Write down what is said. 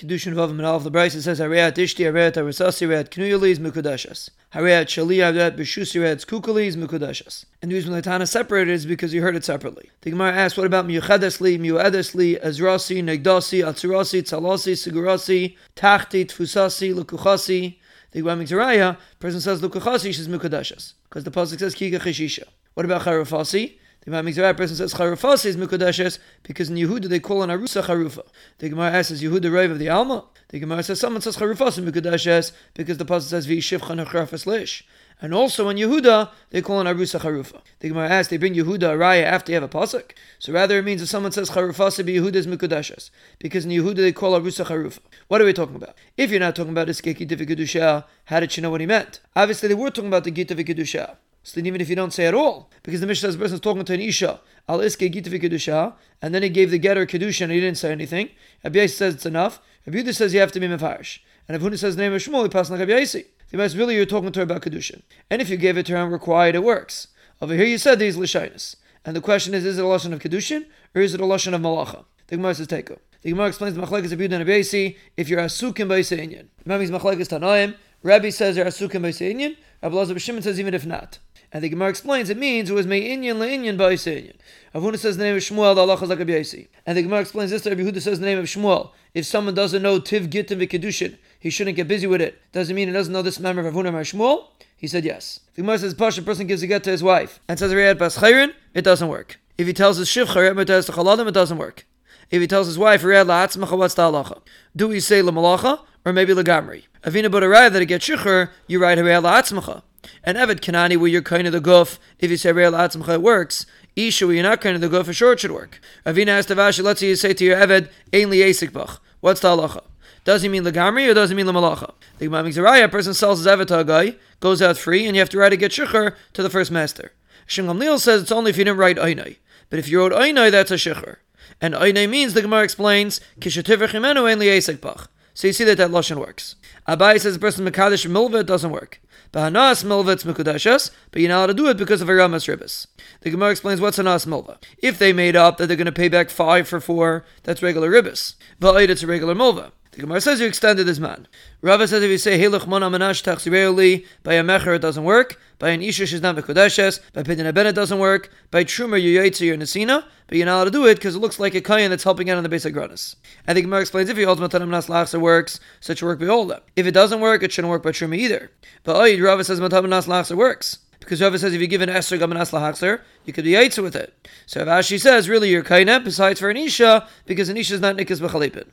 Kedushin Vav and of the Bryce, it says, Hareat Ishti, Hareat Arasasi, Hareat Knuyalis, Mukudashas. Hareat Shali, Hareat Beshusi, Hareat Kukalis, Mukudashas. And the reason the Tana separated is because you heard it separately. The Gemara asks, what about Miyuchadesli, Miyuadesli, Ezrasi, Negdasi, Atzurasi, Tzalasi, Sigurasi, Tachti, Tfusasi, Lukuchasi? The Gemara makes a raya, person says Lukuchasi, she's Mukudashas. Because the Pasuk says Kika Chishisha. What about Charufasi? The Mizrah person says Charufas is Mukadeshes because in Yehuda they call an Arusa Charufa. The Gemara asks, Yehuda Rave of the Alma? The Gemara says someone says Charufas is Mukadeshes because the Pasuk says V'yishivcha nechrafas lish. And also in Yehuda, they call an Arusa Charufa. The Gemara asks, they bring Yehuda a raya after you have a pasuk. So rather it means if someone says Charufasa be Yehuda is Mukadeshes. Because in Yehuda they call Arusa Charufa. What are we talking about? If you're not talking about Iskeki Divikidusha, how did you know what he meant? Obviously they were talking about the Gita Vikidusha. So then even if you don't say at all, because the Mishnah says the person is talking to an Isha, al iske gitavi kedusha, and then he gave the getter kedusha and he didn't say anything. Rabbi says it's enough. Rabbi says you have to be mefarish. And if Huna says the name of Shmuel, he passes like Rabbi Yasi. The best really you're talking to her about kedusha. And if you gave it to her and required, it works. Over here you said these lishinus. And the question is, is it a lashon of kedushin or is it a lashon of malacha? The Gemara says teko. The Gemara explains machlekes Yehuda and Rabbi if you're asukim by inyan. Remember, he's machlekes tanoim. Rabbi says you're asukim by inyan. Rabbi Lazar B'Shimon says even if not. And the Gemara explains it means it was me'inyan le'inyan ba'iseinyan. Rav Huna says the name of Shmuel, the Allah is like a And the Gemara explains this, Rabbi Huda says the name of Shmuel. If someone doesn't know Tiv Gittim V'Kedushin, he shouldn't get busy with it. Doesn't mean he doesn't know this member of Rav Huna Mar Shmuel? He said yes. The Gemara says, Pasha, person gives a get to his wife and says Riyad Bas it doesn't work. If he tells his Shivcha, to it doesn't work. If he tells his wife, Riyad La'atzmacha, what's the halacha? Do we say Lamalacha or maybe Lagamri? Avina Budaraya that it gets Shikhr, you write Riyad La'atzmacha. And Evet Kanani, where you're kind of the goof, if you say Real Atzmcha, it works. Isha, where you're not kind of the goof, for sure it should work. Ravina asked Rav Ashi, let's say you say to your Evet, Ein Bach. What's the halacha? Does he mean Lagamri or does he mean Lamalacha? The Gemara makes a raya, person sells his Evet to a guy, goes out free, and you have to write a get shikhr to the first master. Shingam Neil says it's only if you didn't write Einai. But if you wrote Einai, that's a shikhr. And Einai means, the Gemara explains, Kishativach Chimenu Ein li Bach. So you see that that Lashon works. Abai says the person Mekadesh Milva, doesn't work. Bahanas milva it's mekudashas, but you're not allowed to do it because of a ramas ribbis. The Gemara explains what's a nas milva. If they made up that they're going to pay back five for four, that's regular ribbis. But it's a regular milva. The Gemara says you extended this man. Rava says if you say Hilach Mona Manash Tachsireoli, by a Mecher it doesn't work, by an Isha Shiznan Bekodeshes, by Pidin Ben it doesn't work, by Trumer you Yuyetzi or Nasina, but you're not allowed to do it because it looks like a Kayan that's helping out on the basic Granus. And the Gemara explains if you ultimate Tanam Nas Lachsa works, such work Beholda. If it doesn't work, it shouldn't work by Trumer either. But Oid Rava says Matam Nas Lachsa works. Because Rava says if you give an Esther Gamanas Lahakser, you could be Yaitza with it. So if Ashi says, really, you're Kainep, besides for an Isha, because an Isha is not Nikas B'chalipin.